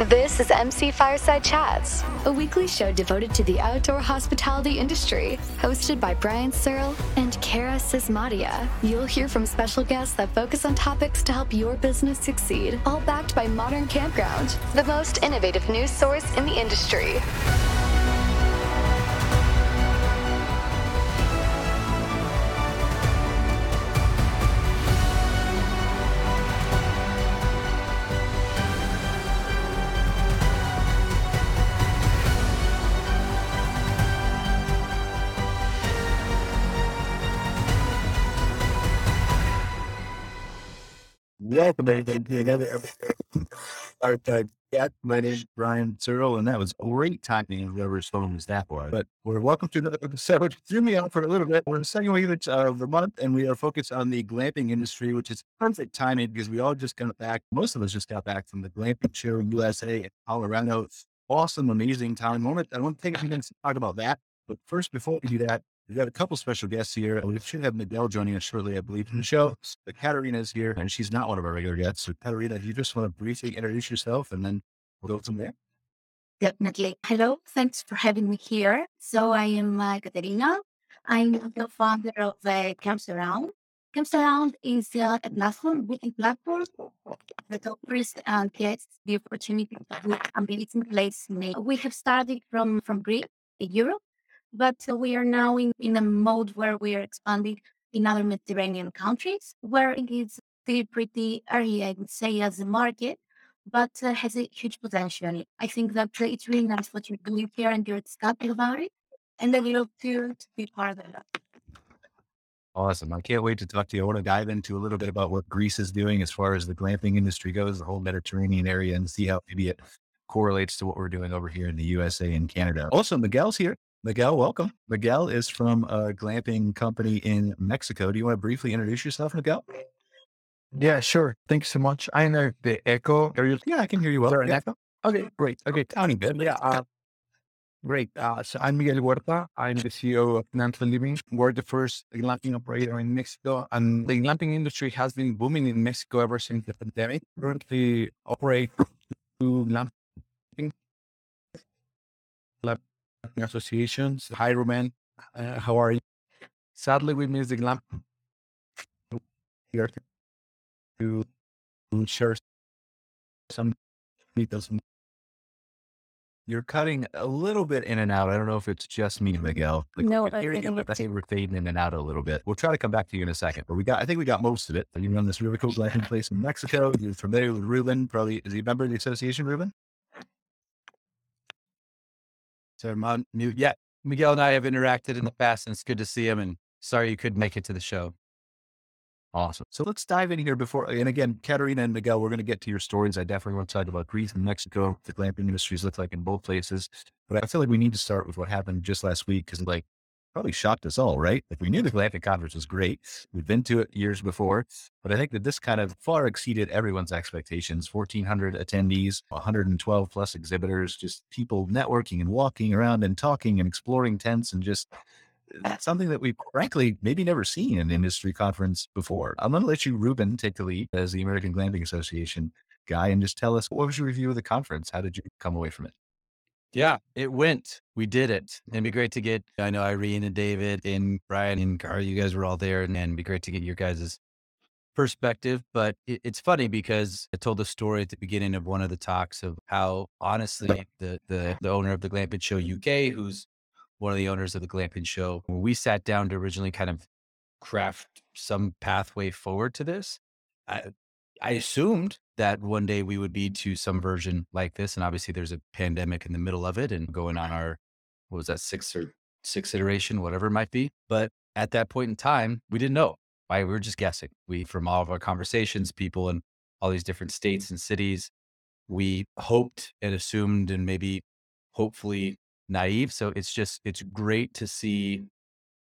This is MC Fireside Chats, a weekly show devoted to the outdoor hospitality industry, hosted by Brian Searle and Kara Sismadia. You'll hear from special guests that focus on topics to help your business succeed, all backed by Modern Campground, the most innovative news source in the industry. Welcome to another episode. Our. Yeah, my name is Brian Searle, and that was great timing, whoever's phone was that was. But we're welcome to another episode. Threw me out for a little bit. We're in the second week of the, month, and we are focused on the glamping industry, which is perfect timing because we all just got back. Most of us just got back from the glamping show in USA in Colorado. Awesome, amazing time moment. I want to take a few minutes to talk about that. But first, before we do that, We've got a couple special guests here. We should have Miguel joining us shortly, I believe, in the show. But Katarina is here, and she's not one of our regular guests. So, Katarina, you just want to briefly introduce yourself, and then we'll go from there. Definitely. Hello. Thanks for having me here. So I am uh, Katerina. I'm the founder of uh, Camps Around. Camps Around is uh, a platform, booking platform that offers uh, guests the opportunity to book amazing places. We have started from, from Greece, Europe, but we are now in, in a mode where we are expanding in other Mediterranean countries, where it is still pretty early, I would say, as a market, but uh, has a huge potential. I think that uh, it's really nice what you're doing here and you're discussing about it. And I love to, to be part of that. Awesome. I can't wait to talk to you. I want to dive into a little bit about what Greece is doing as far as the glamping industry goes, the whole Mediterranean area, and see how maybe it correlates to what we're doing over here in the USA and Canada. Also, Miguel's here. Miguel, welcome. Miguel is from a glamping company in Mexico. Do you want to briefly introduce yourself, Miguel? Yeah, sure. Thanks so much. I know the echo. You, yeah, I can hear you well. Is there an Yeah. echo? Okay, great. Okay, Tiny bit. yeah, uh, great. Uh, so I'm Miguel Huerta. I'm the CEO of Natural Living. We're the first glamping operator in Mexico, and the glamping industry has been booming in Mexico ever since the pandemic. Currently, operate two glamping associations. Hi, Ruben. Uh, how are you? Sadly, we missed the glamp here to share some details. You're cutting a little bit in and out. I don't know if it's just me, Miguel. Like, No, I think but I it's- think we're fading in and out a little bit. We'll try to come back to you in a second, but we got, I think we got most of it. You run this really cool glamping place in Mexico. You're familiar with Ruben. Probably, is he a member of the association, Ruben? So I'm on mute. Yeah. Miguel and I have interacted in the past and it's good to see him and sorry you couldn't make it to the show. Awesome. So let's dive in here before, and again, Katerina and Miguel, we're going to get to your stories. I definitely want to talk about Greece and Mexico, the glamping industries look like in both places. But I feel like we need to start with what happened just last week because, like, probably shocked us all, right? Like, we knew the glamping conference was great. We'd been to it years before, but I think that this kind of far exceeded everyone's expectations 1,400 attendees, 112 plus exhibitors, just people networking and walking around and talking and exploring tents and just that's something that we've frankly maybe never seen in an industry conference before. I'm going to let you, Ruben, take the lead as the American Glamping Association guy and just tell us what was your review of the conference? How did you come away from it? Yeah, it went. We did it. It'd be mm-hmm. great to get, I know Irene and David and Brian and Gar, you guys were all there and it'd be great to get your guys' perspective. But it, it's funny because I told the story at the beginning of one of the talks of how honestly the, the, the owner of the Glamping Show UK, who's one of the owners of the Glamping Show, when we sat down to originally kind of craft some pathway forward to this, I, I assumed that one day we would be to some version like this. And obviously there's a pandemic in the middle of it and going on our, what was that, sixth or sixth iteration, whatever it might be. But at that point in time, we didn't know. Why we were just guessing. We, from all of our conversations, people in all these different states and cities, we hoped and assumed and maybe hopefully naive. So it's just, it's great to see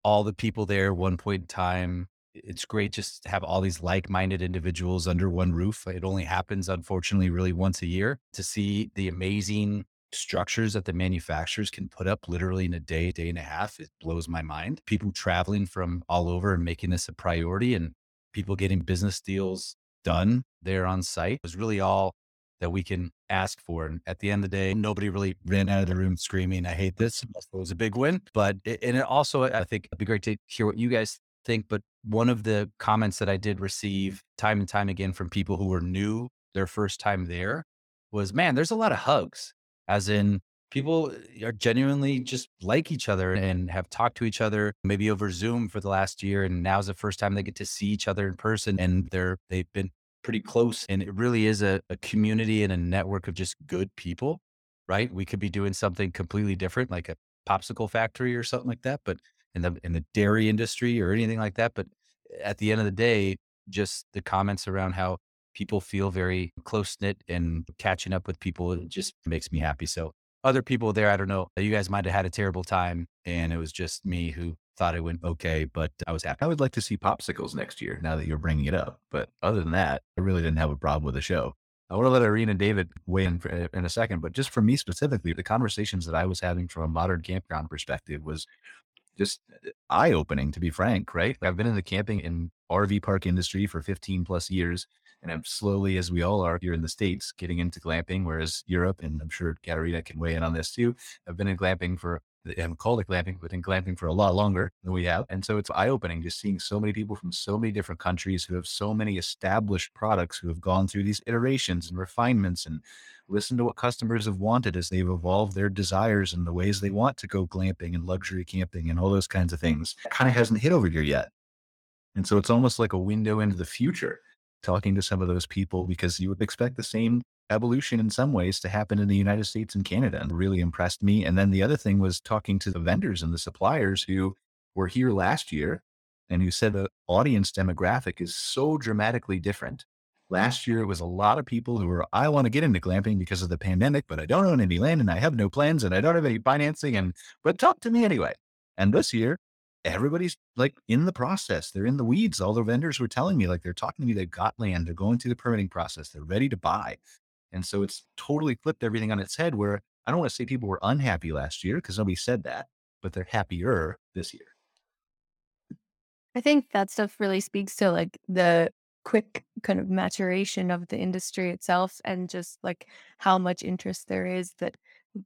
all the people there one point in time. It's great just to have all these like minded individuals under one roof. It only happens, unfortunately, really once a year to see the amazing structures that the manufacturers can put up literally in a day, day and a half. It blows my mind. People traveling from all over and making this a priority and people getting business deals done there on site it was really all that we can ask for. And at the end of the day, nobody really ran out of the room screaming, I hate this. It was a big win. But, it, and it also, I think it'd be great to hear what you guys think. But one of the comments that I did receive time and time again from people who were new their first time there was, man, there's a lot of hugs, as in, people eh, are genuinely just like each other and have talked to each other maybe over zoom for the last year and now's the first time they get to see each other in person and they're they've been pretty close. And it really is a, a community and a network of just good people, right? We could be doing something completely different, like a popsicle factory or something like that, but in the in the dairy industry or anything like that. But at the end of the day, just the comments around how people feel very close knit and catching up with people it just makes me happy. So other people there, I don't know, you guys might have had a terrible time and it was just me who thought it went okay, but I was happy. I would like to see popsicles next year now that you're bringing it up. But other than that, I really didn't have a problem with the show. I want to let Irene and David weigh in for, in a second, but just for me specifically, the conversations that I was having from a modern campground perspective was just uh, eye opening, to be frank, right? I've been in the camping and RV park industry for 15 plus years. And I'm slowly, as we all are here in the States, getting into glamping, whereas Europe, and I'm sure Katarina can weigh in on this too, I've been in glamping for haven't called it glamping, but in glamping for a lot longer than we have. And so it's eye opening just seeing so many people from so many different countries who have so many established products who have gone through these iterations and refinements and listened to what customers have wanted as they've evolved their desires and the ways they want to go glamping and luxury camping and all those kinds of things. Kind of hasn't hit over here yet. And so it's almost like a window into the future talking to some of those people because you would expect the same evolution in some ways to happen in the United States and Canada and really impressed me. And then the other thing was talking to the vendors and the suppliers who were here last year and who said the audience demographic is so dramatically different. Last year, it was a lot of people who were, I want to get into glamping because of the pandemic, but I don't own any land and I have no plans and I don't have any financing. And, but talk to me anyway. And this year, everybody's like in the process. They're in the weeds. All the vendors were telling me, like, they're talking to me, they've got land, they're going through the permitting process, they're ready to buy. And so it's totally flipped everything on its head where I don't want to say people were unhappy last year because nobody said that, but they're happier this year. I think that stuff really speaks to like the quick kind of maturation of the industry itself and just like how much interest there is that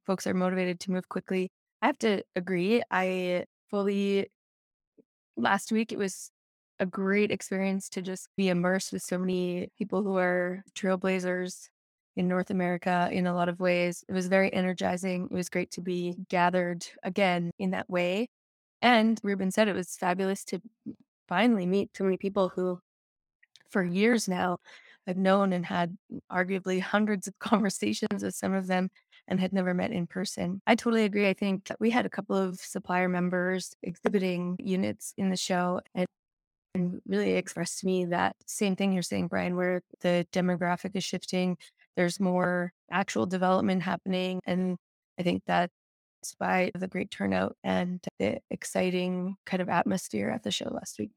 folks are motivated to move quickly. I have to agree. I fully last week it was a great experience to just be immersed with so many people who are trailblazers in North America in a lot of ways. It was very energizing. It was great to be gathered again in that way. And Ruben said it was fabulous to finally meet so many people who, for years now, I've known and had arguably hundreds of conversations with some of them and had never met in person. I totally agree. I think we had a couple of supplier members exhibiting units in the show and and really expressed to me that same thing you're saying, Brian, where the demographic is shifting. There's more actual development happening. And I think that's by the great turnout and the exciting kind of atmosphere at the show last week.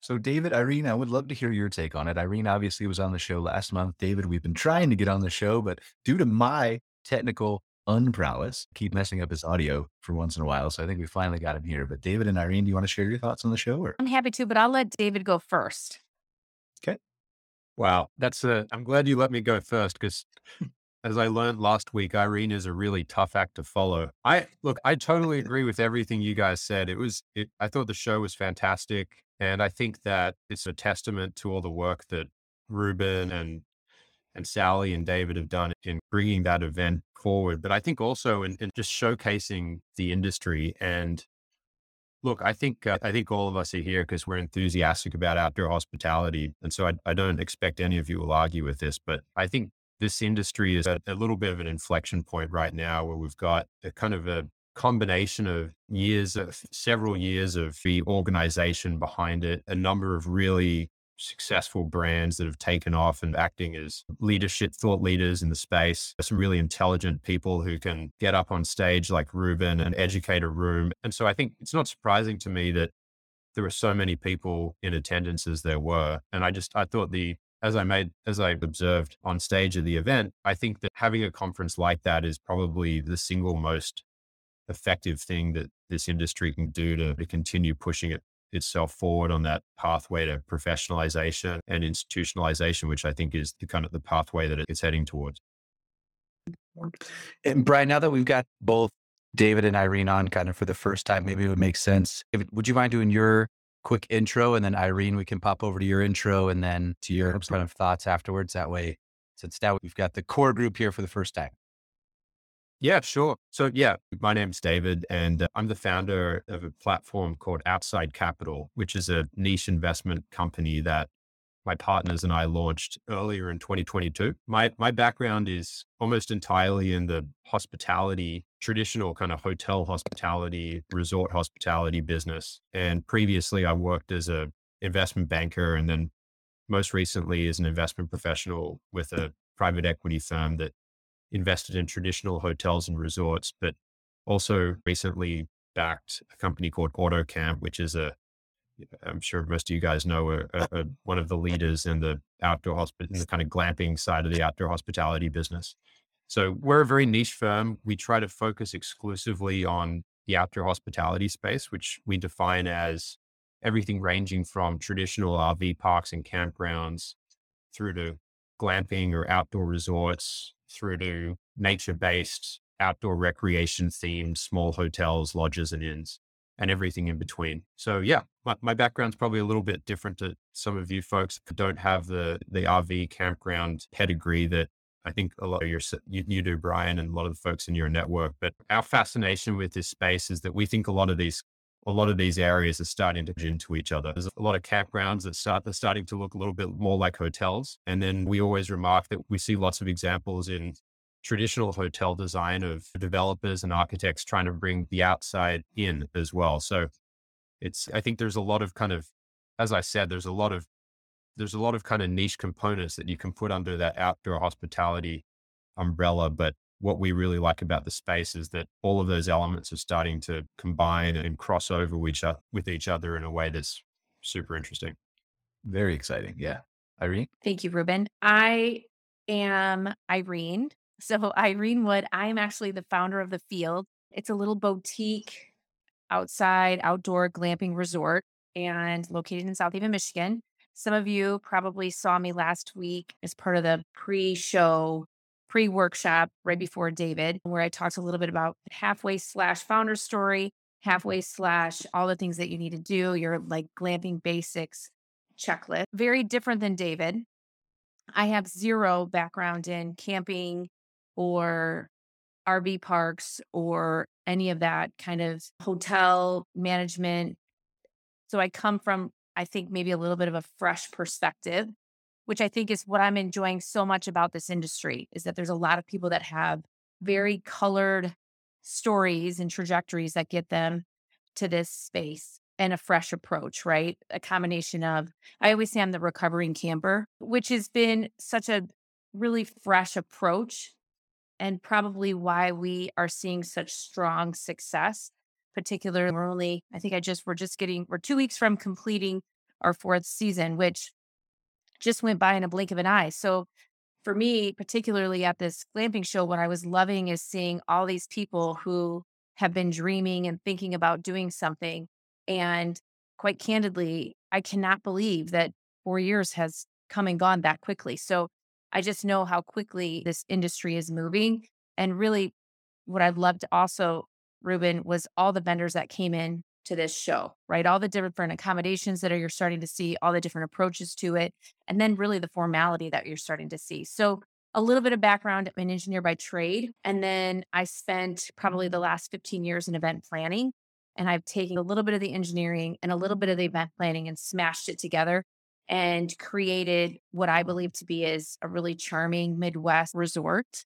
So, David, Irene, I would love to hear your take on it. Irene obviously was on the show last month. David, we've been trying to get on the show, but due to my technical unprowess, keep messing up his audio for once in a while. So I think we finally got him here. But David and Irene, do you want to share your thoughts on the show? Or? I'm happy to, but I'll let David go first. Wow. That's a, I'm glad you let me go first because as I learned last week, Irene is a really tough act to follow. I look, I totally agree with everything you guys said. It was, it, I thought the show was fantastic. And I think that it's a testament to all the work that Ruben and and Sally and David have done in bringing that event forward. But I think also in, in just showcasing the industry and look, I think uh, I think all of us are here because we're enthusiastic about outdoor hospitality, and so I, I, don't expect any of you will argue with this. But I think this industry is at a little bit of an inflection point right now, where we've got a kind of a combination of years of several years of the organization behind it, a number of really successful brands that have taken off and acting as leadership thought leaders in the space. Some really intelligent people who can get up on stage like Ruben and educate a room. And so I think it's not surprising to me that there were so many people in attendance as there were. And I just, I thought the, as I made, as I observed on stage at the event, I think that having a conference like that is probably the single most effective thing that this industry can do to, to continue pushing it itself forward on that pathway to professionalization and institutionalization, which I think is the kind of the pathway that it's heading towards. And Brian, now that we've got both David and Irene on kind of for the first time, maybe it would make sense. If, would you mind doing your quick intro and then Irene, we can pop over to your intro and then to your kind of thoughts afterwards. That way, since now we've got the core group here for the first time. Yeah, sure. So, yeah, my name's David, and uh, I'm the founder of a platform called Outside Capital, which is a niche investment company that my partners and I launched earlier in 2022. My my background is almost entirely in the hospitality, traditional kind of hotel hospitality, resort hospitality business. And previously I worked as a investment banker and then most recently as an investment professional with a private equity firm that invested in traditional hotels and resorts, but also recently backed a company called AutoCamp, which is a I'm sure most of you guys know, are, are one of the leaders in the outdoor hospital, in the kind of glamping side of the outdoor hospitality business. So we're a very niche firm. We try to focus exclusively on the outdoor hospitality space, which we define as everything ranging from traditional RV parks and campgrounds through to glamping or outdoor resorts, through to nature based outdoor recreation themed small hotels, lodges, and inns and everything in between. So yeah, my, my background's probably a little bit different to some of you folks don't have the the RV campground pedigree that I think a lot of your you, you do, Brian, and a lot of the folks in your network. But our fascination with this space is that we think a lot of these a lot of these areas are starting to into each other. There's a lot of campgrounds that start they're starting to look a little bit more like hotels. And then we always remark that we see lots of examples in traditional hotel design of developers and architects trying to bring the outside in as well. So it's, I think there's a lot of kind of, as I said, there's a lot of, there's a lot of kind of niche components that you can put under that outdoor hospitality umbrella. But what we really like about the space is that all of those elements are starting to combine and cross over with each, other, with each other in a way that's super interesting. Very exciting. Yeah. Irene? Thank you, Ruben. I am Irene. So, Irene Wood, I'm actually the founder of The Field. It's a little boutique outside outdoor glamping resort and located in South Haven, Michigan. Some of you probably saw me last week as part of the pre show, pre workshop right before David, where I talked a little bit about halfway slash founder story, halfway slash all the things that you need to do, your like glamping basics checklist. Very different than David. I have zero background in camping, or RV parks or any of that kind of hotel management. So I come from, I think, maybe a little bit of a fresh perspective, which I think is what I'm enjoying so much about this industry is that there's a lot of people that have very colored stories and trajectories that get them to this space and a fresh approach, right? A combination of, I always say I'm the recovering camper, which has been such a really fresh approach and probably why we are seeing such strong success. Particularly, I think I just, we're just getting, we're two weeks from completing our fourth season, which just went by in a blink of an eye. So for me, particularly at this glamping show, what I was loving is seeing all these people who have been dreaming and thinking about doing something. And quite candidly, I cannot believe that four years has come and gone that quickly. So I just know how quickly this industry is moving. And really, what I'd love also, Ruben, was all the vendors that came in to this show, right? All the different accommodations that are you're starting to see, all the different approaches to it, and then really the formality that you're starting to see. So a little bit of background, I'm an engineer by trade. And then I spent probably the last 15 years in event planning. And I've taken a little bit of the engineering and a little bit of the event planning and smashed it together and created what I believe to be is a really charming Midwest resort.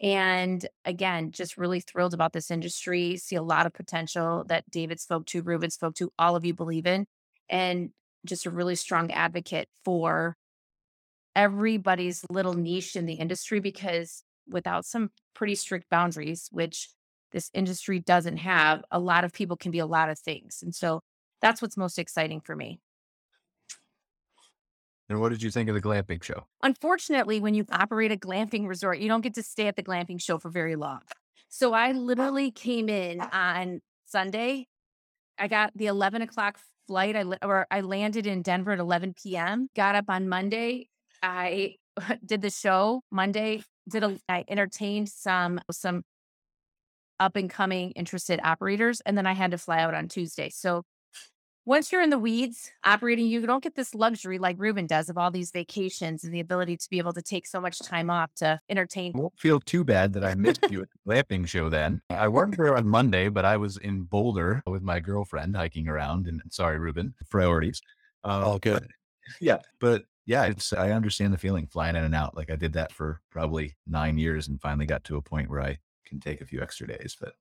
And again, just really thrilled about this industry. See a lot of potential that David spoke to, Ruben spoke to, all of you believe in, and just a really strong advocate for everybody's little niche in the industry because without some pretty strict boundaries, which this industry doesn't have, a lot of people can be a lot of things. And so that's what's most exciting for me. And what did you think of the glamping show? Unfortunately, when you operate a glamping resort, you don't get to stay at the glamping show for very long. So I literally came in on Sunday. I got the 11 o'clock flight. I or I landed in Denver at 11 p.m. Got up on Monday. I did the show Monday. Did a I entertained some some up and coming interested operators, and then I had to fly out on Tuesday. So once you're in the weeds operating, you don't get this luxury like Ruben does of all these vacations and the ability to be able to take so much time off to entertain. won't feel too bad that I missed you at the glamping show then. I worked there on Monday, but I was in Boulder with my girlfriend hiking around. And sorry, Ruben, priorities. Um, All good. but- yeah. But yeah, it's, I understand the feeling flying in and out. Like I did that for probably nine years and finally got to a point where I can take a few extra days. But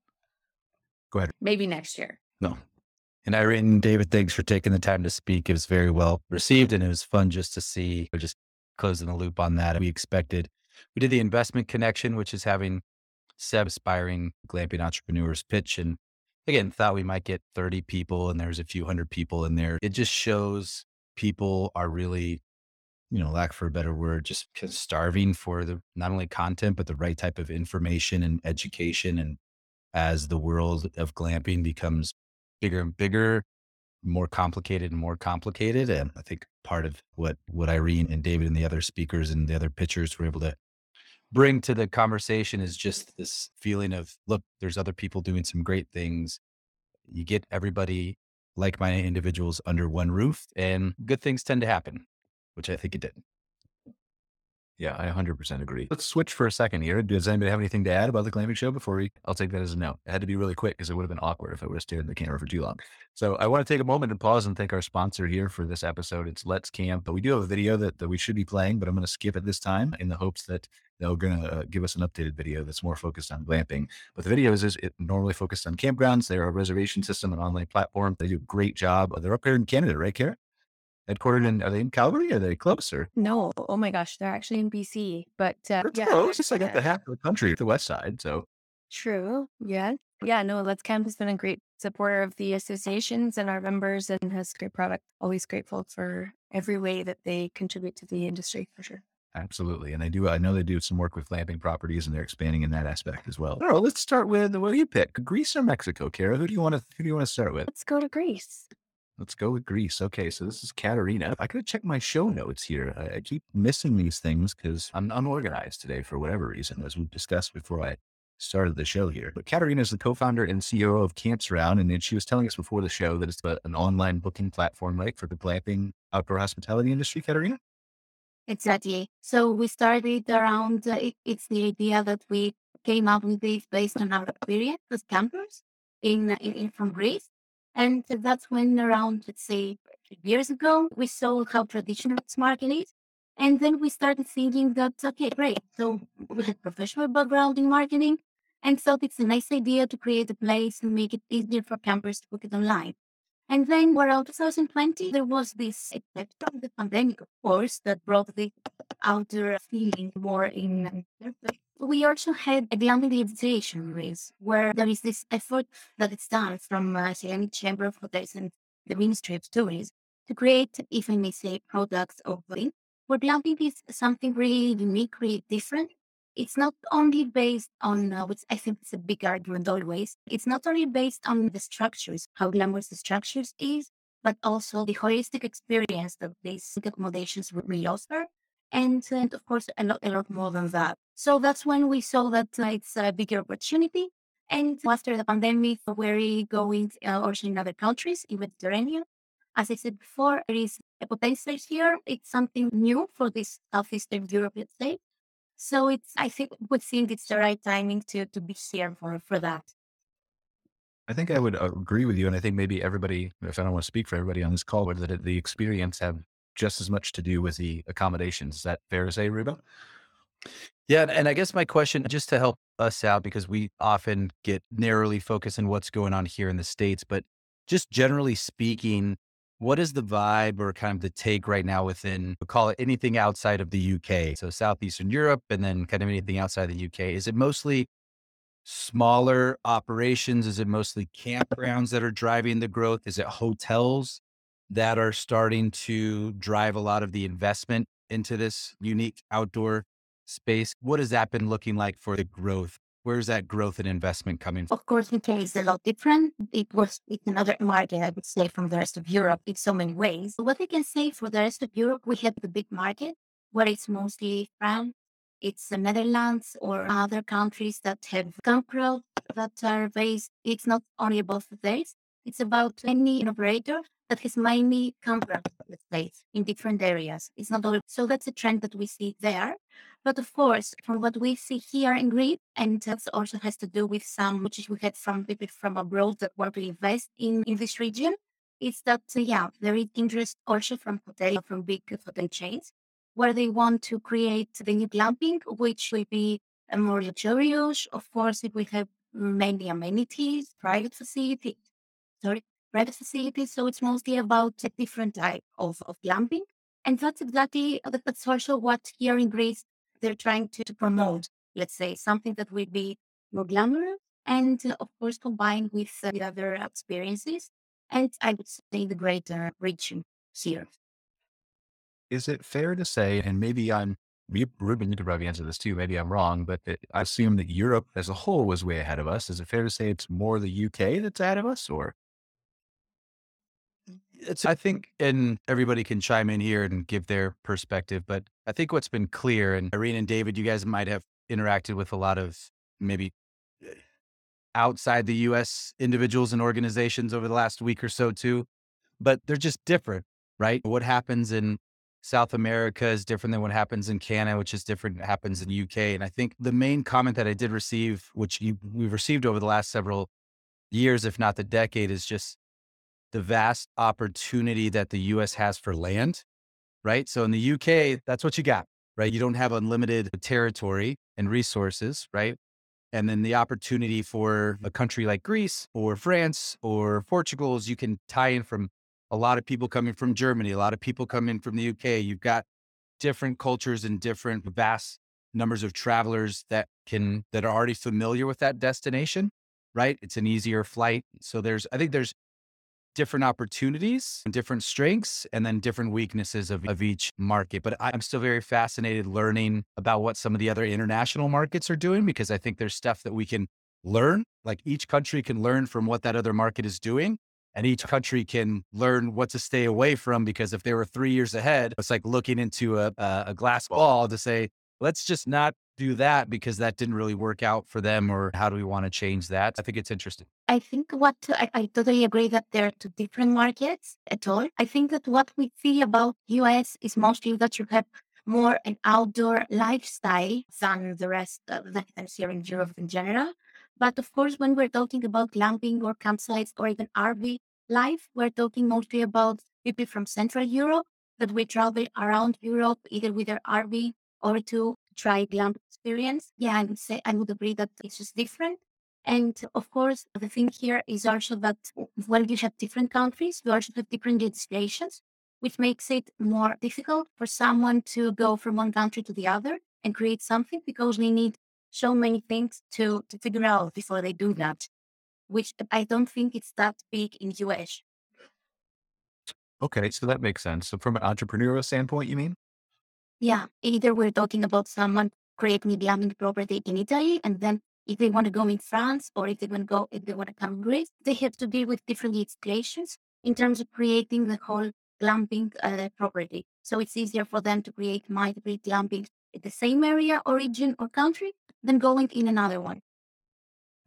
go ahead. Maybe next year. No. And Irene, David, thanks for taking the time to speak. It was very well received and it was fun just to see, just closing the loop on that. We expected, we did the investment connection, which is having seven aspiring glamping entrepreneurs pitch. And again, thought we might get 30 people and there's a few hundred people in there. It just shows people are really, you know, lack for a better word, just kind of starving for the not only content, but the right type of information and education. And as the world of glamping becomes bigger and bigger, more complicated and more complicated. And I think part of what what Irene and David and the other speakers and the other pitchers were able to bring to the conversation is just this feeling of look, there's other people doing some great things. You get everybody like minded individuals under one roof, and good things tend to happen, which I think it did. Yeah, I 100% agree. Let's switch for a second here. Does anybody have anything to add about the glamping show before we? I'll take that as a no. It had to be really quick because it would have been awkward if I would have stared at the camera for too long. So I want to take a moment and pause and thank our sponsor here for this episode. It's Let's Camp. But we do have a video that, that we should be playing, but I'm going to skip it this time in the hopes that they're going to uh, give us an updated video that's more focused on glamping. But the video is, is it normally focused on campgrounds. They're a reservation system, an online platform. They do a great job. They're up here in Canada, right, Kara? Headquartered in, are they in Calgary? Are they closer? No, oh my gosh, they're actually in BC, but uh, That's yeah, close. It's like yeah. the half of the country, the west side. So True. Yeah. Yeah. No, Let's Camp has been a great supporter of the associations and our members and has great product. Always grateful for every way that they contribute to the industry for sure. absolutely. And they do, I know they do some work with glamping properties and they're expanding in that aspect as well. All right, let's start with what do you pick? Greece or Mexico, Kara? Who do you want to who do you want to start with? Let's go to Greece. Let's go with Greece. Okay, so this is Katerina. I could check my show notes here. I, I keep missing these things because I'm unorganized today for whatever reason, as we discussed before I started the show here. But Katerina is the co-founder and CEO of Camps Around, and she was telling us before the show that it's an online booking platform, right, for the glamping outdoor hospitality industry. Katerina. Exactly. So we started around, uh, it, it's the idea that we came up with this based on our experience as campers in, in, in from Greece. And that's when around, let's say, years ago, we saw how traditional this market is. And then we started thinking that, okay, great. So we had professional background in marketing and thought it's a nice idea to create a place and make it easier for campers to book it online. And then around 2020, there was this effect of the pandemic, of course, that brought the outdoor feeling more in. We also had a glamorization race where there is this effort that is done from uh, Chamber of Hotels and the Ministry of Tourism to create, if I may say, products of glamping, where glamping is something really unique, really different. It's not only based on, uh, which I think is a big argument always, it's not only based on the structures, how glamorous the structures is, but also the holistic experience that these accommodations really offer. And, and of course, a lot, a lot more than that. So that's when we saw that uh, it's a bigger opportunity. And after the pandemic, we're going uh, also in other countries, in Mediterranean. As I said before, there is a potential here. It's something new for this Southeastern Europe, let's say. So it's, I think, we think it's the right timing to, to be here for, for that. I think I would uh, agree with you. And I think maybe everybody, if I don't want to speak for everybody on this call, but that the experience have just as much to do with the accommodations. Is that fair to say, Ruben? Yeah. and- I guess my question, just to help us out, because we often get narrowly focused on what's going on here in the States, but just generally speaking, what is the vibe or kind of the take right now within, we'll call it anything outside of the UK? So Southeastern Europe and then kind of anything outside the UK. Is it mostly smaller operations? Is it mostly campgrounds that are driving the growth? Is it hotels that are starting to drive a lot of the investment into this unique outdoor space? What has that been looking like for the growth where's that growth and investment coming from? Of course, UK is a lot different. It was it's another market, I would say, from the rest of Europe in so many ways. What I can say for the rest of Europe, we have the big market where it's mostly France, it's the Netherlands or other countries that have conquerors that are based. It's not only about the days, it's about any operator that has mainly conquered, let's say, in different areas. It's not all. So that's a trend that we see there. But of course, from what we see here in Greece, and that also has to do with some which we had from people from abroad that want to invest in, in this region, is that, uh, yeah, there is interest also from hotel, from big hotel chains, where they want to create the new glamping, which will be uh, more luxurious. Of course, it will have many amenities, private facilities, sorry, private facilities. So it's mostly about a different type of, of glamping. And that's exactly, that's also what here in Greece they're trying to, to promote, let's say, something that will be more glamorous and, uh, of course, combined with uh, the other experiences. And I would say the greater region here. Is it fair to say, and maybe I'm, Ruben, you could probably answer this too. Maybe I'm wrong, but it, I assume that Europe as a whole was way ahead of us. Is it fair to say it's more the UK that's ahead of us or? It's, I think, and everybody can chime in here and give their perspective, but I think what's been clear, and Irene and David, you guys might have interacted with a lot of maybe eh, outside the US individuals and organizations over the last week or so too, but they're just different, right? What happens in South America is different than what happens in Canada, which is different happens in UK. And I think the main comment that I did receive, which you, we've received over the last several years, if not the decade, is just the vast opportunity that the US has for land, right? So in the UK, that's what you got, right? You don't have unlimited territory and resources, right? And then the opportunity for a country like Greece or France or Portugal is you can tie in from a lot of people coming from Germany, a lot of people coming from the UK. You've got different cultures and different vast numbers of travelers that can that are already familiar with that destination, right? It's an easier flight. So there's I think there's different opportunities and different strengths and then different weaknesses of, of each market. But I'm still very fascinated learning about what some of the other international markets are doing because I think there's stuff that we can learn. Like each country can learn from what that other market is doing. And each country can learn what to stay away from because if they were three years ahead, it's like looking into a, a glass ball to say, let's just not do that because that didn't really work out for them or how do we want to change that i think it's interesting I think what I, I totally agree that there are two different markets at all. I think that what we see about US is mostly that you have more an outdoor lifestyle than the rest of the things here in Europe in general. But of course, when we're talking about glamping or campsites or even RV life, we're talking mostly about people from Central Europe that we travel around Europe either with their RV or to try glamp experience. Yeah, I would say I would agree that it's just different. And of course, the thing here is also that when you have different countries, you also have different legislations, which makes it more difficult for someone to go from one country to the other and create something because they need so many things to, to figure out before they do that, which I don't think it's that big in US. Okay, so that makes sense. So from an entrepreneurial standpoint, you mean? Yeah, either we're talking about someone creating glamping property in Italy, and then if they want to go in France or if they want to go, if they want to come Greece, they have to deal with different legislations in terms of creating the whole glamping uh, property. So it's easier for them to create multiple glamping in the same area, origin, or country than going in another one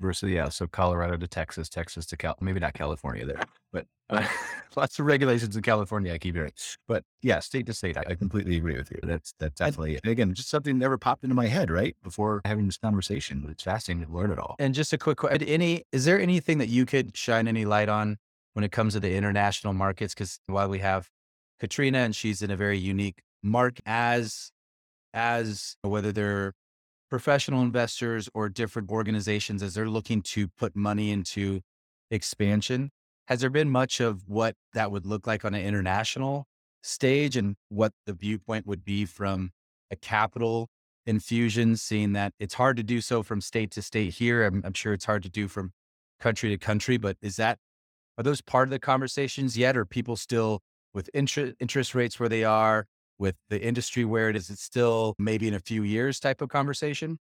versus yeah, so Colorado to Texas, Texas to Cal, maybe not California there, but uh, lots of regulations in California. I keep hearing, but yeah, state to state, I, I completely agree with you. That's that's definitely and again just something never popped into my head right before having this conversation. It's fascinating to learn it all. And just a quick question: any is there anything that you could shine any light on when it comes to the international markets? Because while we have Katrina and she's in a very unique mark as as whether they're professional investors or different organizations as they're looking to put money into expansion? Has there been much of what that would look like on an international stage and what the viewpoint would be from a capital infusion, seeing that it's hard to do so from state to state here? I'm, I'm sure it's hard to do from country to country, but is that, are those part of the conversations yet? Or people still with interest rates where they are, with the industry where it is, it's still maybe in a few years type of conversation?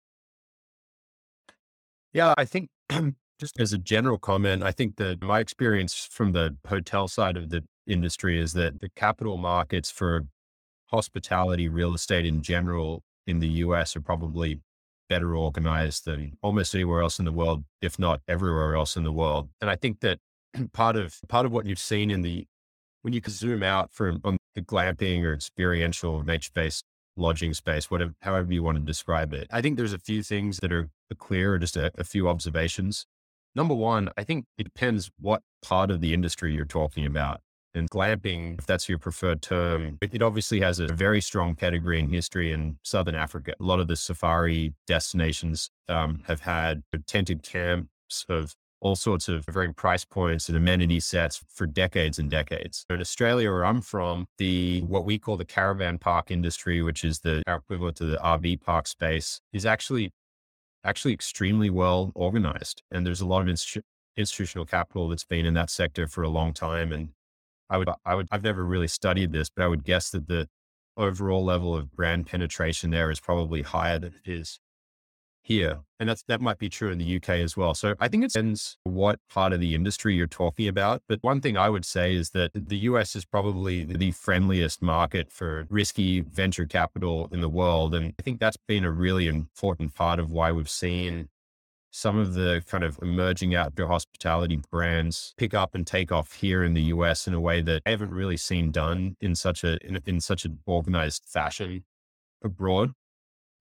Yeah, I think just as a general comment, I think that my experience from the hotel side of the industry is that the capital markets for hospitality real estate in general in the US are probably better organized than almost anywhere else in the world, if not everywhere else in the world. And I think that part of part of what you've seen in the when you can zoom out from on the glamping or experiential nature based lodging space, whatever however you want to describe it. I think there's a few things that are clear, or just a, a few observations. Number one, I think it depends what part of the industry you're talking about. And glamping, if that's your preferred term, it, it, obviously has a very strong pedigree and history in Southern Africa. A lot of the safari destinations um, have had tented camps of all sorts of varying price points and amenity sets for decades and decades. In Australia, where I'm from, the what we call the caravan park industry, which is the equivalent to the RV park space, is actually actually extremely well organized. And there's a lot of institu- institutional capital that's been in that sector for a long time. And I would, I would, I've never really studied this, but I would guess that the overall level of brand penetration there is probably higher than it is here. And that's, that might be true in the UK as well. So I think it depends what part of the industry you're talking about. But one thing I would say is that the US is probably the friendliest market for risky venture capital in the world. And I think that's been a really important part of why we've seen some of the kind of emerging outdoor hospitality brands pick up and take off here in the US in a way that I haven't really seen done in such a in, in such an organized fashion abroad.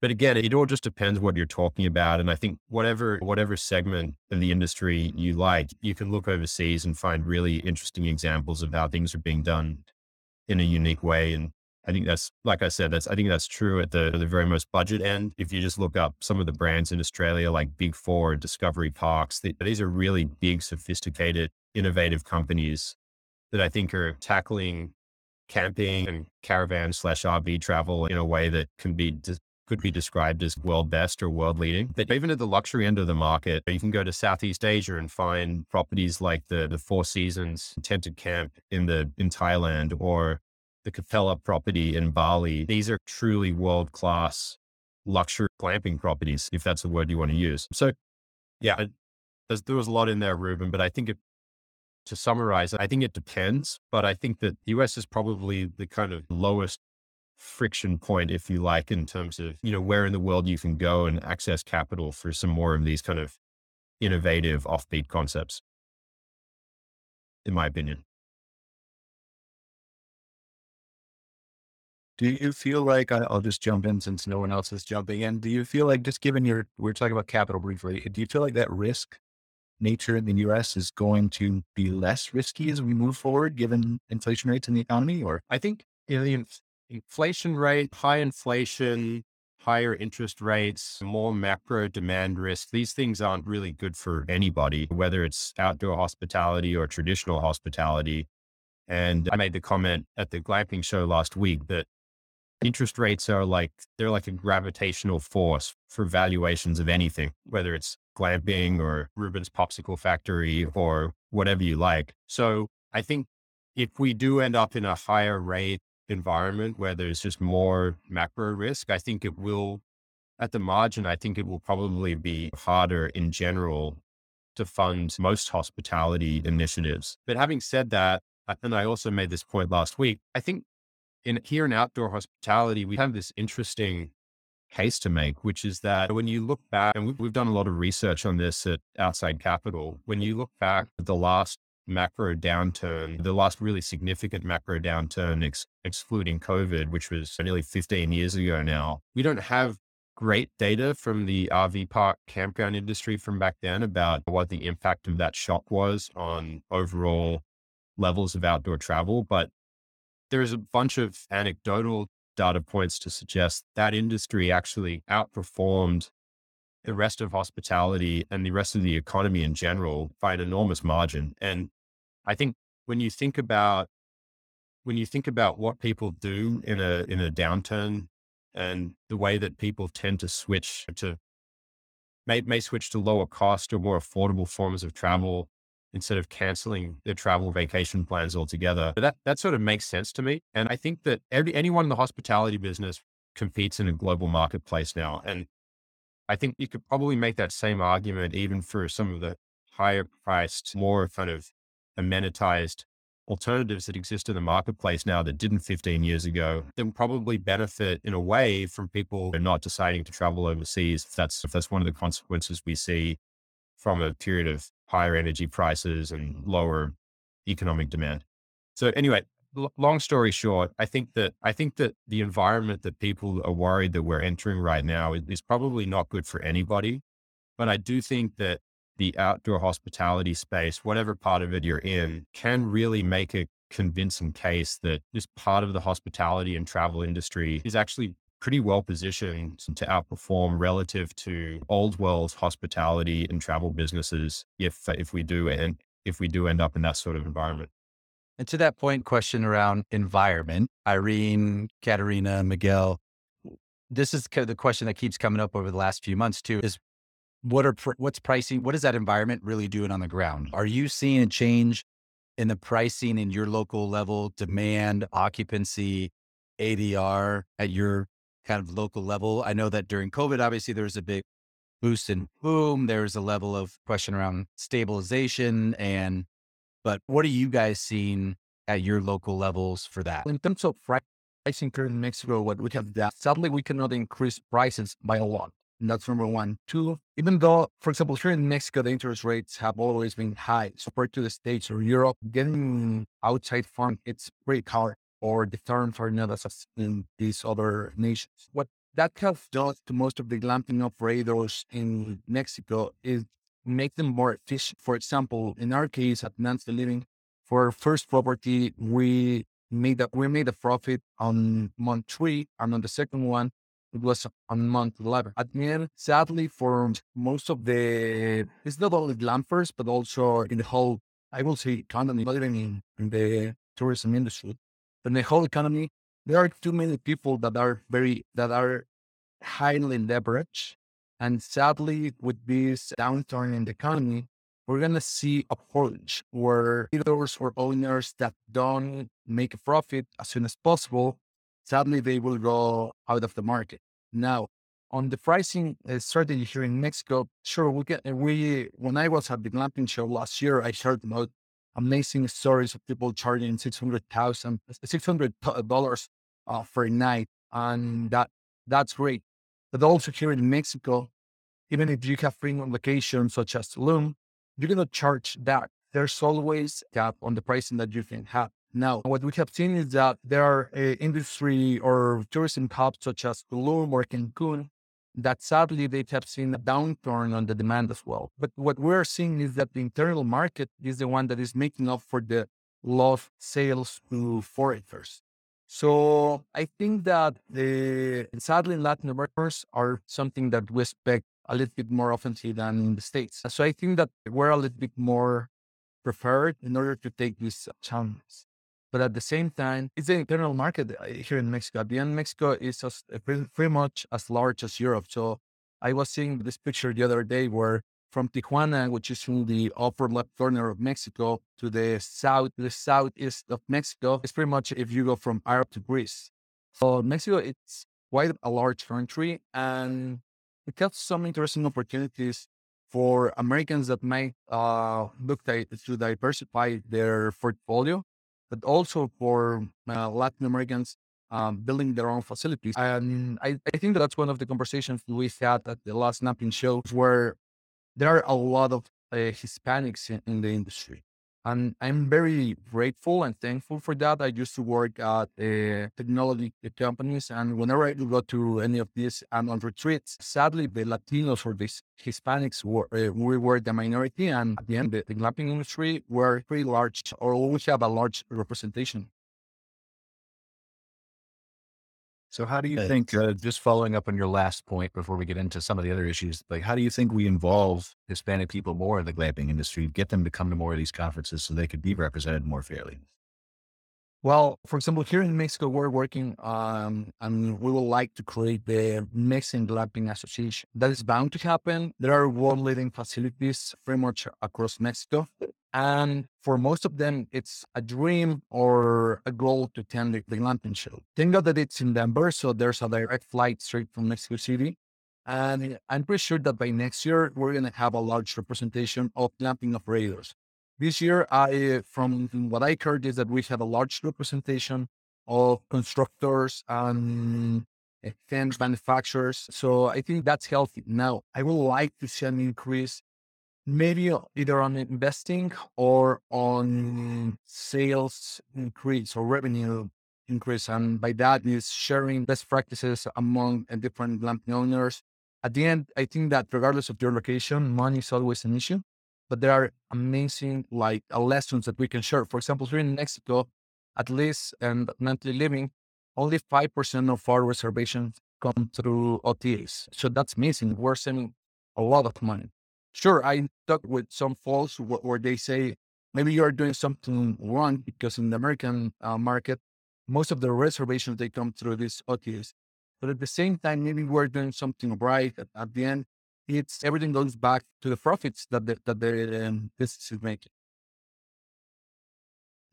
But again, it all just depends what you're talking about. And I think whatever whatever segment of the industry you like, you can look overseas and find really interesting examples of how things are being done in a unique way. And I think that's, like I said, that's, I think that's true at the, the very most budget end. If you just look up some of the brands in Australia, like Big Four, Discovery Parks, they, these are really big, sophisticated, innovative companies that I think are tackling camping and caravan slash RV travel in a way that can be could be described as world best or world leading. But even at the luxury end of the market, you can go to Southeast Asia and find properties like the the Four Seasons tented camp in the in Thailand or the Capella property in Bali. These are truly world class luxury glamping properties, if that's the word you want to use. So, yeah, there was a lot in there, Ruben, but I think it, to summarize, I think it depends, but I think that the US is probably the kind of lowest friction point, if you like, in terms of, you know, where in the world you can go and access capital for some more of these kind of innovative offbeat concepts, in my opinion. Do you feel like I, will just jump in since no one else is jumping in? Do you feel like just given your we're talking about capital briefly, do you feel like that risk nature in the US is going to be less risky as we move forward given inflation rates in the economy or I think you know, the inf- inflation rate, high inflation, higher interest rates, more macro demand risk. These things aren't really good for anybody, whether it's outdoor hospitality or traditional hospitality. And I made the comment at the glamping show last week that interest rates are like they're like a gravitational force for valuations of anything, whether it's glamping or Ruben's popsicle factory or whatever you like. So I think if we do end up in a higher rate environment where there's just more macro risk, I think it will at the margin, I think it will probably be harder in general to fund most hospitality initiatives. But having said that, and I also made this point last week, I think in here in outdoor hospitality, we have this interesting case to make, which is that when you look back, and we've done a lot of research on this at Outside Capital, when you look back at the last macro downturn, the last really significant macro downturn, ex- excluding COVID, which was nearly 15 years ago now, we don't have great data from the RV park campground industry from back then about what the impact of that shock was on overall levels of outdoor travel. But there's a bunch of anecdotal data points to suggest that industry actually outperformed the rest of hospitality and the rest of the economy in general by an enormous margin. And I think when you think about when you think about what people do in a in a downturn and the way that people tend to switch to may, may switch to lower cost or more affordable forms of travel instead of canceling their travel vacation plans altogether. That, that sort of makes sense to me. And I think that every, anyone in the hospitality business competes in a global marketplace now. And I think you could probably make that same argument even for some of the higher priced, more kind of amenitized alternatives that exist in the marketplace now that didn't 15 years ago that probably benefit in a way from people not deciding to travel overseas. If that's, if that's one of the consequences we see from a period of higher energy prices and lower economic demand. So anyway, long story short, I think that, I think that the environment that people are worried that we're entering right now is, is probably not good for anybody. But I do think that the outdoor hospitality space, whatever part of it you're in, can really make a convincing case that this part of the hospitality and travel industry is actually pretty well positioned to outperform relative to old world hospitality and travel businesses if if we do and if we do end up in that sort of environment. And to that point, question around environment, Irene, Katerina, Miguel, this is kind of the question that keeps coming up over the last few months too, is what are what's pricing? What is that environment really doing on the ground? Are you seeing a change in the pricing in your local level, demand, occupancy, ADR at your kind of local level? I know that during COVID, obviously there was a big boost and boom. there was a level of question around stabilization and, but what are you guys seeing at your local levels for that? In terms of pricing here in Mexico, what we have that sadly we cannot increase prices by a lot. And that's number one. Two, even though, for example, here in Mexico, the interest rates have always been high compared to the States or Europe, getting outside fund, it's pretty hard or the terms are not as in these other nations. What that has done to most of the glamping operators in Mexico is make them more efficient. For example, in our case at Nance Living, for our first property, we made a, we made a profit on month three, and on the second one, it was on month 11. At the end, sadly, for most of the, it's not only glampers, but also in the whole, I will say economy, not even in, in the tourism industry, but in the whole economy, there are too many people that are very, that are highly leveraged. And sadly, with this downturn in the economy, we're going to see a purge where leaders or owners that don't make a profit as soon as possible sadly they will go out of the market. Now, on the pricing uh, strategy here in Mexico, sure, we get we when I was at the glamping show last year, I heard about amazing stories of people charging six hundred thousand, six hundred dollars uh, for a night, and that that's great. But also here in Mexico, even if you have premium locations such as Tulum, you're gonna charge that. There's always a cap on the pricing that you can have. Now, what we have seen is that there are uh, industry or tourism hubs such as Tulum or Cancun that sadly they have seen a downturn on the demand as well. But what we're seeing is that the internal market is the one that is making up for the lost sales to foreigners. So I think that the sadly Latin Americans are something that we expect a little bit more often than in the States. So I think that we're a little bit more preferred in order to take these challenges. But at the same time, it's the internal market uh, here in Mexico. End, Mexico is uh, pretty much as large as Europe. So I was seeing this picture the other day where from Tijuana, which is in the upper left corner of Mexico, to the south, the southeast of Mexico, it's pretty much if you go from Europe to Greece. So Mexico, it's quite a large country, and it has some interesting opportunities for Americans that might uh, look to diversify their portfolio but also for uh, Latin Americans um, building their own facilities. And I, I, think that's one of the conversations we had at the last Glamping show where there are a lot of uh, Hispanics in, in, the industry. And I'm very grateful and thankful for that. I used to work at uh, technology companies, and whenever I go to any of these annual retreats, sadly, the Latinos or the Hispanics were uh, we were the minority, and at the end, the, the glamping industry were pretty large, or we have a large representation. So, how do you think, uh, just following up on your last point before we get into some of the other issues, like how do you think we involve Hispanic people more in the glamping industry, get them to come to more of these conferences so they could be represented more fairly? Well, for example, here in Mexico, we're working um, and we would like to create the Mexican Glamping Association. That is bound to happen. There are world leading facilities pretty much across Mexico. And for most of them, it's a dream or a goal to attend the, the glamping show. Thank God that it's in Denver, so there's a direct flight straight from Mexico City. And I'm pretty sure that by next year, we're going to have a large representation of glamping operators. This year, I, from what I heard, is that we have a large representation of constructors and eh, fence manufacturers. So I think that's healthy. Now, I would like to see an increase, maybe either on investing or on sales increase or revenue increase. And by that is sharing best practices among different lamp owners. At the end, I think that regardless of your location, money is always an issue. But there are amazing like uh, lessons that we can share. For example, here in Mexico, at least and Nantly Living, only 5% of our reservations come through OTAs. So that's missing. We're saving a lot of money. Sure, I talk with some folks where they say maybe you're doing something wrong because in the American uh, market, most of the reservations they come through these OTAs. But at the same time, maybe we're doing something right. At, at the end, it's everything goes back to the profits that the, that the um, business is making.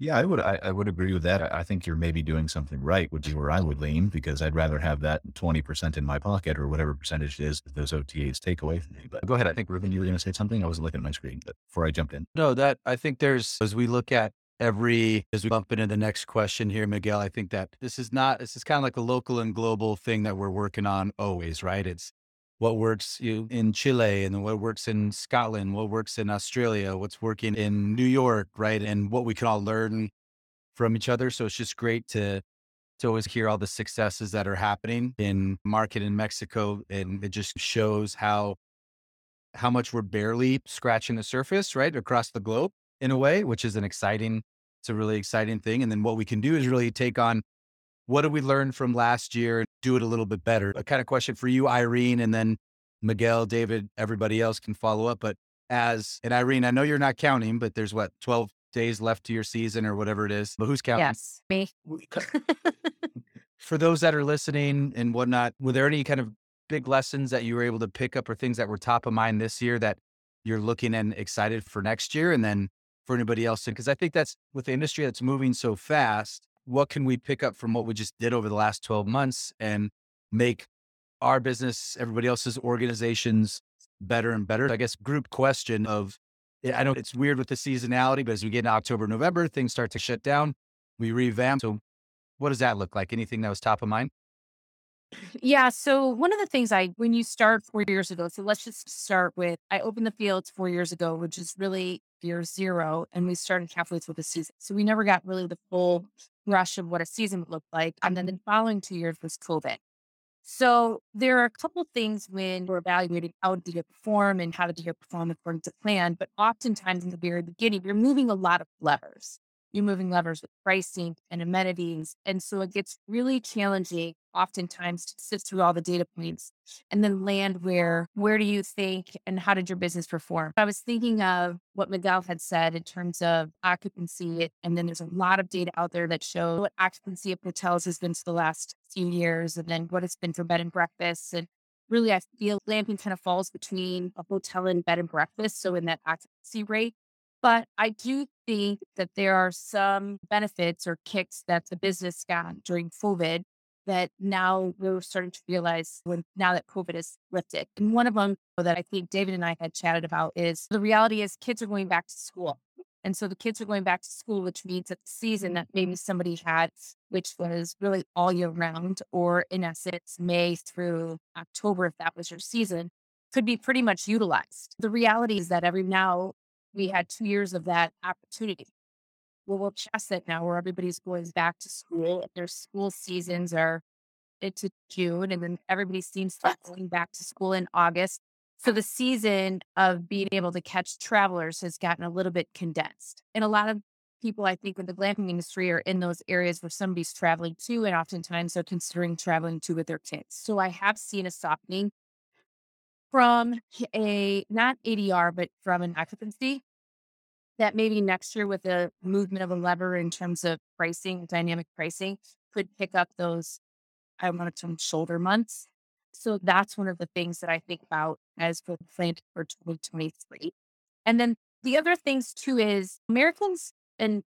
Yeah, I would. I, I, would agree with that. I think you're maybe doing something right. Would be where I would lean because I'd rather have that twenty percent in my pocket or whatever percentage it is that those OTAs take away from me. But go ahead. I think Ruben, you were going to say something. I wasn't looking at my screen, but before I jumped in, no, that I think there's as we look at every as we bump into the next question here, Miguel. I think that this is not. This is kind of like a local and global thing that we're working on always, right? It's what works in Chile and what works in Scotland, what works in Australia, what's working in New York, right? And what we can all learn from each other. So it's just great to to always hear all the successes that are happening in market in Mexico. And it just shows how how much we're barely scratching the surface, right? Across the globe in a way, which is an exciting, it's a really exciting thing. And then what we can do is really take on what did we learn from last year and do it a little bit better? A kind of question for you, Irene, and then Miguel, David, everybody else can follow up. But as, and Irene, I know you're not counting, but there's what, 12 days left to your season or whatever it is. But who's counting? Yes, me. for those that are listening and whatnot, were there any kind of big lessons that you were able to pick up or things that were top of mind this year that you're looking and excited for next year? And then for anybody else, because I think that's with the industry that's moving so fast, what can we pick up from what we just did over the last 12 months and make our business, everybody else's organizations better and better? I guess group question of, eh, I know it's weird with the seasonality, but as we get into October, November, things start to shut down. We revamp. So what does that look like? Anything that was top of mind? Yeah. So one of the things I, when you start four years ago, so let's just start with, I opened the fields four years ago, which is really year zero, and we started halfway through the season. So we never got really the full rush of what a season would look like. And then the mm-hmm. following two years was COVID. So there are a couple things when we're evaluating how did you perform and how did you perform according to plan. But oftentimes in the very beginning, you're moving a lot of levers you're moving levers with pricing and amenities. And so it gets really challenging oftentimes to sift through all the data points and then land where where do you think and how did your business perform? I was thinking of what Miguel had said in terms of occupancy. And then there's a lot of data out there that show what occupancy of hotels has been for the last few years and then what it's been for bed and breakfast. And really I feel glamping kind of falls between a hotel and bed and breakfast. So in that occupancy rate. But I do think that there are some benefits or kicks that the business got during COVID that now we're starting to realize when now that COVID is lifted. And one of them that I think David and I had chatted about is the reality is kids are going back to school. And so the kids are going back to school, which means that the season that maybe somebody had, which was really all year round, or in essence, May through October, if that was your season, could be pretty much utilized. The reality is that every now we had two years of that opportunity. Well, we'll chest it now where everybody's going back to school and their school seasons are into June and then everybody seems to be going back to school in August. So the season of being able to catch travelers has gotten a little bit condensed. And a lot of people, I think, in the glamping industry are in those areas where somebody's traveling to, and oftentimes they're considering traveling to with their kids. So I have seen a softening from a not ADR, but from an occupancy that maybe next year with the movement of a lever in terms of pricing, dynamic pricing, could pick up those, I want to term shoulder months. So that's one of the things that I think about as for the plan for 2023. And then the other things too is Americans, and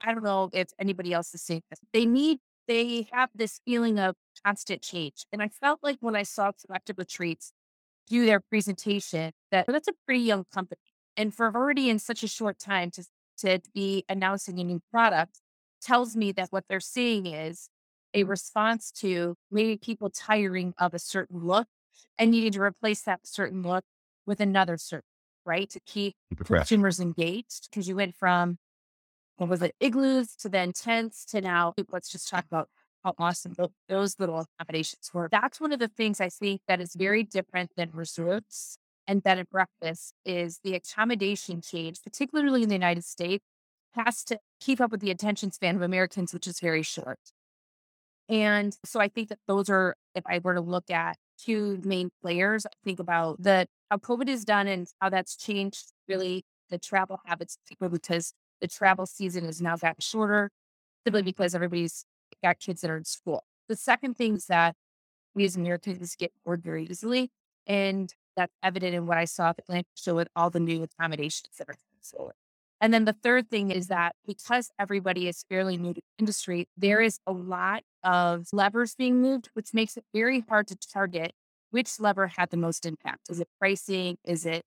I don't know if anybody else is saying this, they need, they have this feeling of constant change. And I felt like when I saw Collective Retreats, do their presentation that that's a pretty young company. And for already in such a short time to, to be announcing a new product tells me that what they're seeing is a response to maybe people tiring of a certain look and needing to replace that certain look with another certain, right? To keep consumers engaged. Because you went from what was it, igloos to then tents to now let's just talk about how awesome those little accommodations were. That's one of the things I think that is very different than resorts and bed and breakfast is the accommodation change, particularly in the United States, has to keep up with the attention span of Americans, which is very short. And so I think that those are, if I were to look at two main players, I think about the how COVID is done and how that's changed really the travel habits because the travel season has now gotten shorter, simply because everybody's got kids that are in school. The second thing is that we as Americans get bored very easily. And that's evident in what I saw at Glamping show with all the new accommodations that are sold. And then the third thing is that because everybody is fairly new to the industry, there is a lot of levers being moved, which makes it very hard to target which lever had the most impact. Is it pricing? Is it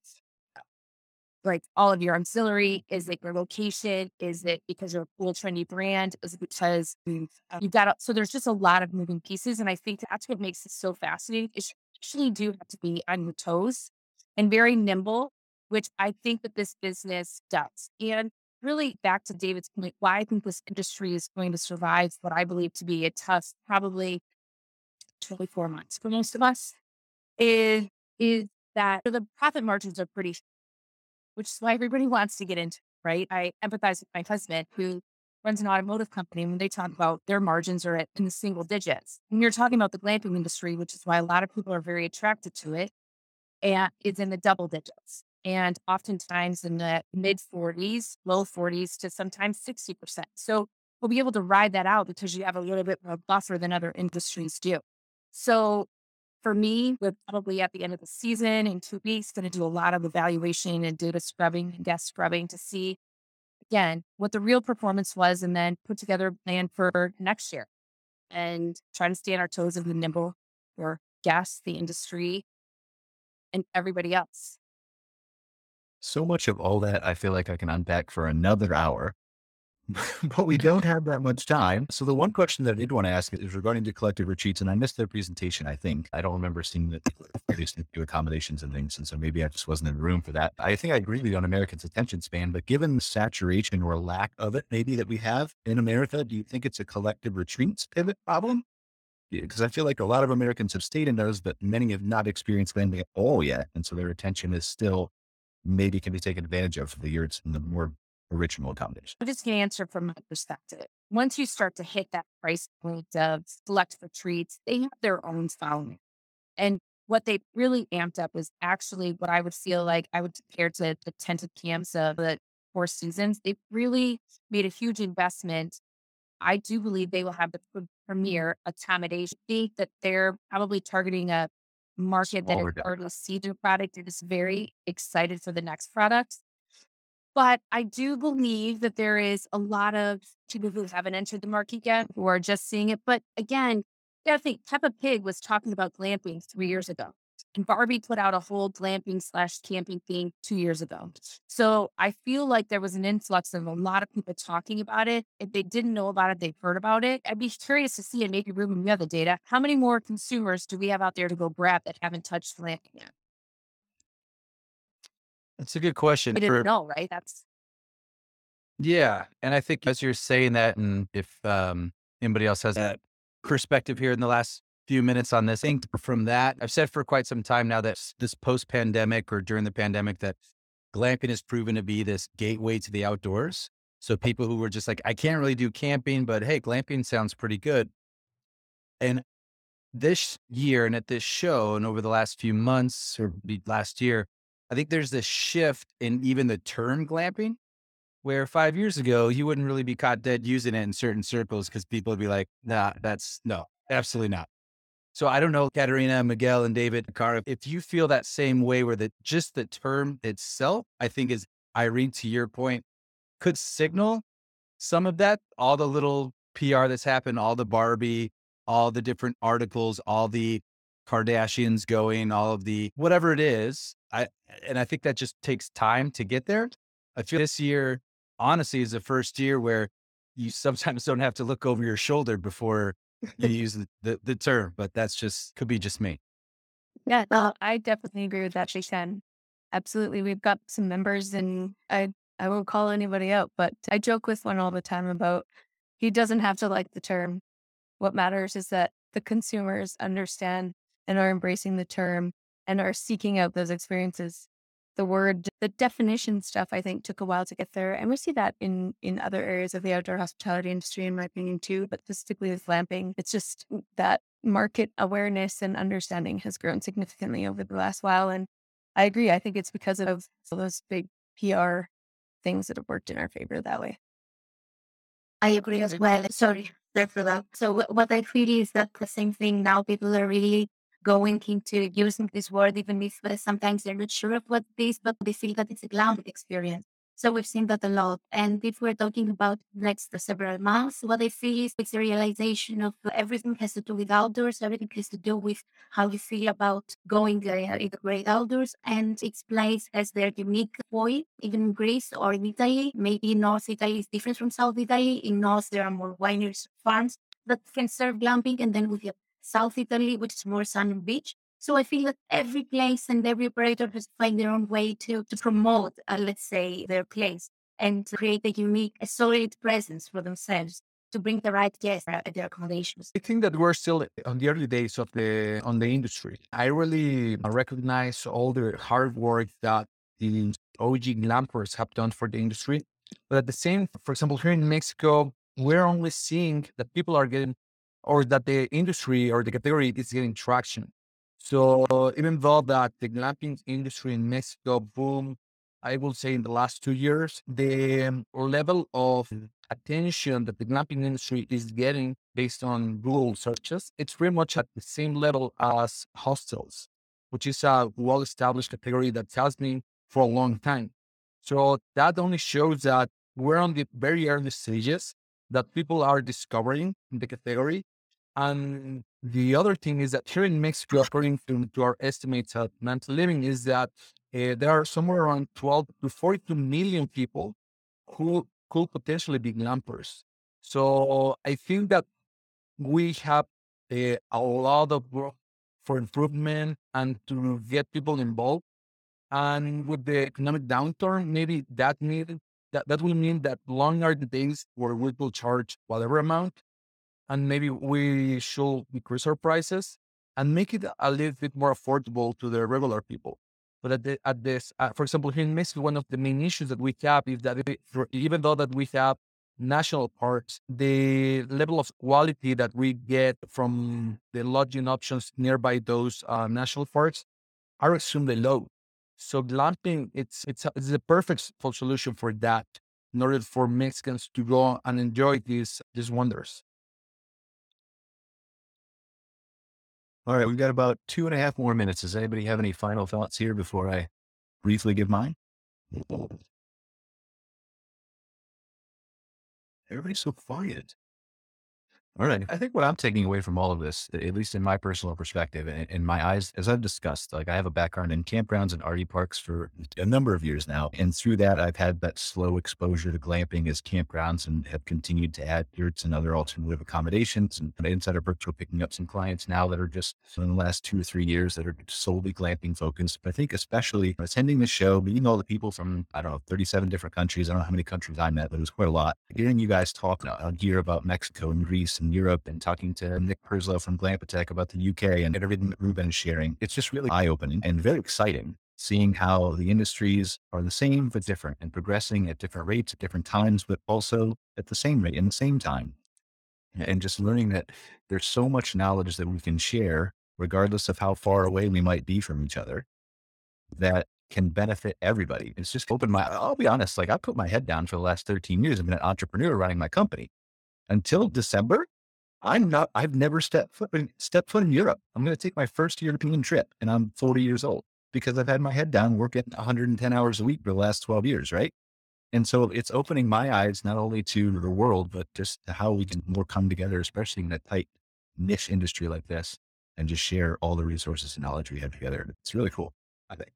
like all of your ancillary? Is it your location? Is it because you're a cool, trendy brand? Is it because you've, uh, got, a, so there's just a lot of moving pieces. And I think that's what makes it so fascinating. You actually do have to be on your toes and very nimble, which I think that this business does. And really back to David's point, why I think this industry is going to survive what I believe to be a tough, probably 24 months for most of us is, is that the profit margins are pretty which is why everybody wants to get into, right? I empathize with my husband who runs an automotive company when they talk about their margins are at, in the single digits. And you're talking about the glamping industry, which is why a lot of people are very attracted to it, and it's in the double digits. And oftentimes in the mid 40s, low 40s to sometimes 60%. So we'll be able to ride that out because you have a little bit more buffer than other industries do. So for me, we're probably at the end of the season in two weeks, going to do a lot of evaluation and data scrubbing and guest scrubbing to see, again, what the real performance was and then put together a plan for next year and try to stay on our toes and be nimble for guests, the industry, and everybody else. So much of all that I feel like I can unpack for another hour. but we don't have that much time. So the one question that I did want to ask is regarding the collective retreats, and I missed their presentation. I think I don't remember seeing that produced new accommodations and things, and so maybe I just wasn't in the room for that. I think I agree with you on Americans' attention span, but given the saturation or lack of it, maybe that we have in America, do you think it's a collective retreats pivot problem? Because I feel like a lot of Americans have stayed in those, but many have not experienced landing at all yet, and so their attention is still maybe can be taken advantage of for the years in the more original accommodation? I'm just going to answer from my perspective. Once you start to hit that price point of Collective Retreats, they have their own following. And what they really amped up is actually what I would feel like I would compare to the tented camps of the Four Seasons. They've really made a huge investment. I do believe they will have the premier accommodation. I think that they're probably targeting a market that has already their product and is very excited for the next product. But I do believe that there is a lot of people who haven't entered the market yet who are just seeing it. But again, you gotta think Peppa Pig was talking about glamping three years ago. And Barbie put out a whole glamping slash camping theme two years ago. So I feel like there was an influx of a lot of people talking about it. If they didn't know about it, they've heard about it. I'd be curious to see, and maybe Ruben, you have the data. How many more consumers do we have out there to go grab that haven't touched glamping yet? That's a good question. I didn't for, know, right? That's yeah, and I think as you're saying that, and if um, anybody else has that perspective here in the last few minutes on this, I think from that, I've said for quite some time now that this post-pandemic or during the pandemic that glamping has proven to be this gateway to the outdoors. So people who were just like, I can't really do camping, but hey, glamping sounds pretty good. And this year and at this show and over the last few months or last year, I think there's this shift in even the term glamping, where five years ago you wouldn't really be caught dead using it in certain circles because people would be like, nah, that's no, absolutely not. So I don't know, Katerina, Miguel, and David, if you feel that same way where the just the term itself, I think is Irene, to your point, could signal some of that, all the little PR that's happened, all the Barbie, all the different articles, all the Kardashians going, all of the whatever it is. I and I think that just takes time to get there. I feel this year, honestly, is the first year where you sometimes don't have to look over your shoulder before you use the, the, the term, but that's just could be just me. Yeah, no, I definitely agree with that, Jason. Absolutely. We've got some members and I I won't call anybody out, but I joke with one all the time about he doesn't have to like the term. What matters is that the consumers understand and are embracing the term and are seeking out those experiences. The word, the definition stuff, I think took a while to get there. And we see that in in other areas of the outdoor hospitality industry, in my opinion, too, but specifically with glamping. It's just that market awareness and understanding has grown significantly over the last while. And I agree. I think it's because of those big PR things that have worked in our favor that way. I agree as well. Sorry for that. So what I feel is that the same thing now people are really going into using this word, even if uh, sometimes they're not sure of what it is, but they feel that it's a grounded experience. So we've seen that a lot. And if we're talking about next several months, what I feel is it's a realization of everything has to do with outdoors. Everything has to do with how you feel about going uh, in the great outdoors. And its place has their unique point, even in Greece or in Italy. Maybe North Italy is different from South Italy. In North, there are more wineries, farms that can serve glamping. And then we have South Italy, which is more sun and beach. So I feel that every place and every operator has to find their own way to, to promote, uh, let's say, their place and create a unique, a solid presence for themselves to bring the right guests at their accommodations. I think that we're still on the early days of the on the industry. I really recognize all the hard work that the OG glampers have done for the industry. But at the same, for example, here in Mexico, we're only seeing that people are getting, or that the industry or the category is getting traction. So even though that the glamping industry in Mexico boom, I will say in the last two years, the um, level of attention that the glamping industry is getting based on Google searches, it's pretty much at the same level as hostels, which is a well-established category that has been for a long time. So that only shows that we're on the very early stages that people are discovering the category and the other thing is that here in Mexico, according to, to our estimates at Mental Living, is that uh, there are somewhere around 12 to 42 million people who could potentially be glampers. So I think that we have uh, a lot of work for improvement and to get people involved. And with the economic downturn, maybe that need that, that will mean that long are the days where we will charge whatever amount and maybe we should decrease our prices and make it a little bit more affordable to the regular people. But at, the, at this, uh, for example, here in Mexico, one of the main issues that we have is that even though that we have national parks, the level of quality that we get from the lodging options nearby those uh, national parks are extremely low. So glamping, it's it's it's a perfect solution for that in order for Mexicans to go and enjoy these these wonders. All right, we've got about two and a half more minutes. Does anybody have any final thoughts here before I briefly give mine? Everybody's so quiet. All right. I think what I'm taking away from all of this, at least in my personal perspective, and in my eyes, as I've discussed, like I have a background in campgrounds and RV parks for a number of years now. And through that, I've had that slow exposure to glamping as campgrounds and have continued to add yurts and other alternative accommodations. And Insider Perks, we're picking up some clients now that are just in the last two or three years that are solely glamping focused. But I think especially attending the show, meeting all the people from, I don't know, 37 different countries. I don't know how many countries I met, but it was quite a lot. Hearing you guys talk uh, here about Mexico and Greece and Europe and talking to Nick Perslow from Glampitect about the UK and everything that Ruben is sharing. It's just really eye opening and very exciting seeing how the industries are the same but different and progressing at different rates at different times, but also at the same rate in the same time. And just learning that there's so much knowledge that we can share, regardless of how far away we might be from each other, that can benefit everybody. It's just opened my, I'll be honest, like I put my head down for the last 13 years. I've been an entrepreneur running my company until December. I'm not, I've never stepped foot in, stepped foot in Europe. I'm going to take my first European trip and I'm 40 years old because I've had my head down working 110 hours a week for the last 12 years. Right. And so it's opening my eyes not only to the world, but just to how we can more come together, especially in a tight niche industry like this. and just share all the resources and knowledge we have together. It's really cool. I think.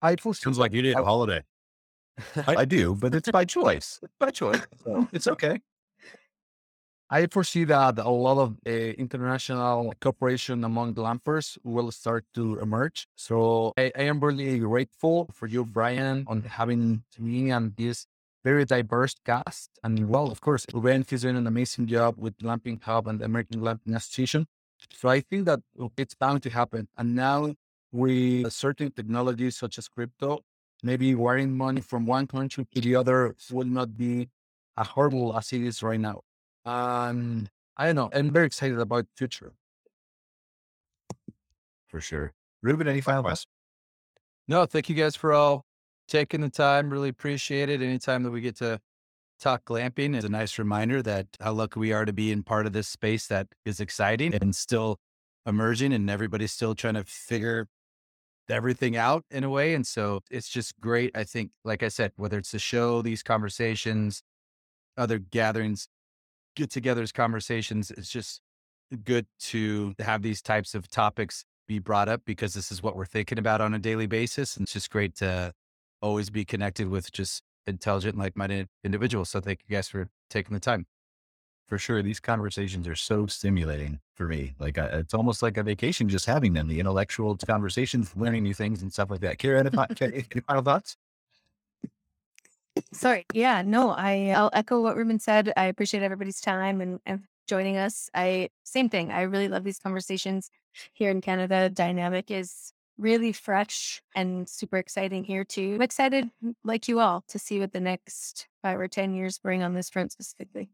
I Sounds like you need a holiday. I, I do, but it's by choice. It's by choice. So it's okay. I foresee that a lot of uh, international cooperation among glampers will start to emerge. So I, I am really grateful for you, Brian, on having me and this very diverse cast. And well, of course, Ruben is doing an amazing job with Glamping Hub and the American Glamping Association. So I think that it's bound to happen. And now with certain technologies such as crypto, maybe wiring money from one country to the other will not be a hurdle as it is right now. Um, I don't know. I'm very excited about the future. For sure. Ruben, any final thoughts? No, thank you guys for all taking the time. Really appreciate it. Anytime that we get to talk glamping is a nice reminder that how lucky we are to be in part of this space that is exciting and still emerging and everybody's still trying to figure everything out in a way. And so it's just great. I think, like I said, whether it's the show, these conversations, other gatherings, get togethers, conversations, it's just good to have these types of topics be brought up because this is what we're thinking about on a daily basis. And it's just great to always be connected with just intelligent, like minded individuals. So thank you guys for taking the time. For sure. These conversations are so stimulating for me. Like I, it's almost like a vacation just having them, the intellectual conversations, learning new things and stuff like that. Fi- any final thoughts? Sorry. Yeah, no, I I'll echo what Ruben said. I appreciate everybody's time and, and joining us. I same thing. I really love these conversations here in Canada. Dynamic is really fresh and super exciting here too. I'm excited like you all to see what the next five or ten years bring on this front specifically.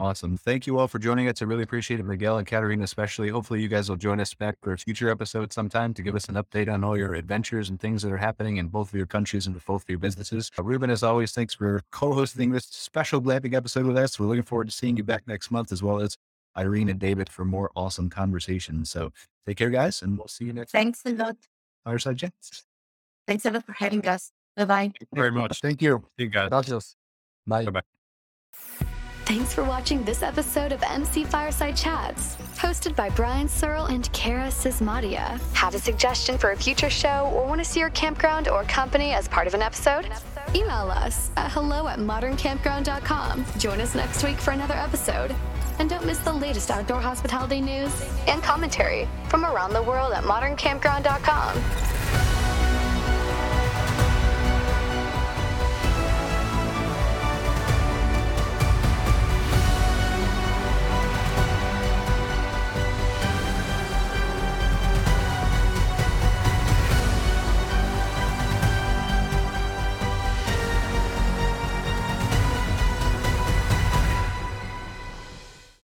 Awesome. Thank you all for joining us. I really appreciate it, Miguel and Katerina, especially. Hopefully, you guys will join us back for a future episode sometime to give us an update on all your adventures and things that are happening in both of your countries and both of your businesses. Uh, Ruben, as always, thanks for co hosting this special glamping episode with us. We're looking forward to seeing you back next month, as well as Irene and David for more awesome conversations. So take care, guys, and we'll see you next Thanks a lot. Fireside Chats. Thanks a lot for having us. Bye bye. Thank you very much. Thank you. See you guys. Gracias. Bye. Bye-bye. Thanks for watching this episode of MC Fireside Chats, hosted by Brian Searle and Kara Sismadia. Have a suggestion for a future show or want to see your campground or company as part of an episode? Email us at hello at moderncampground.com. Join us next week for another episode. And don't miss the latest outdoor hospitality news and commentary from around the world at moderncampground.com.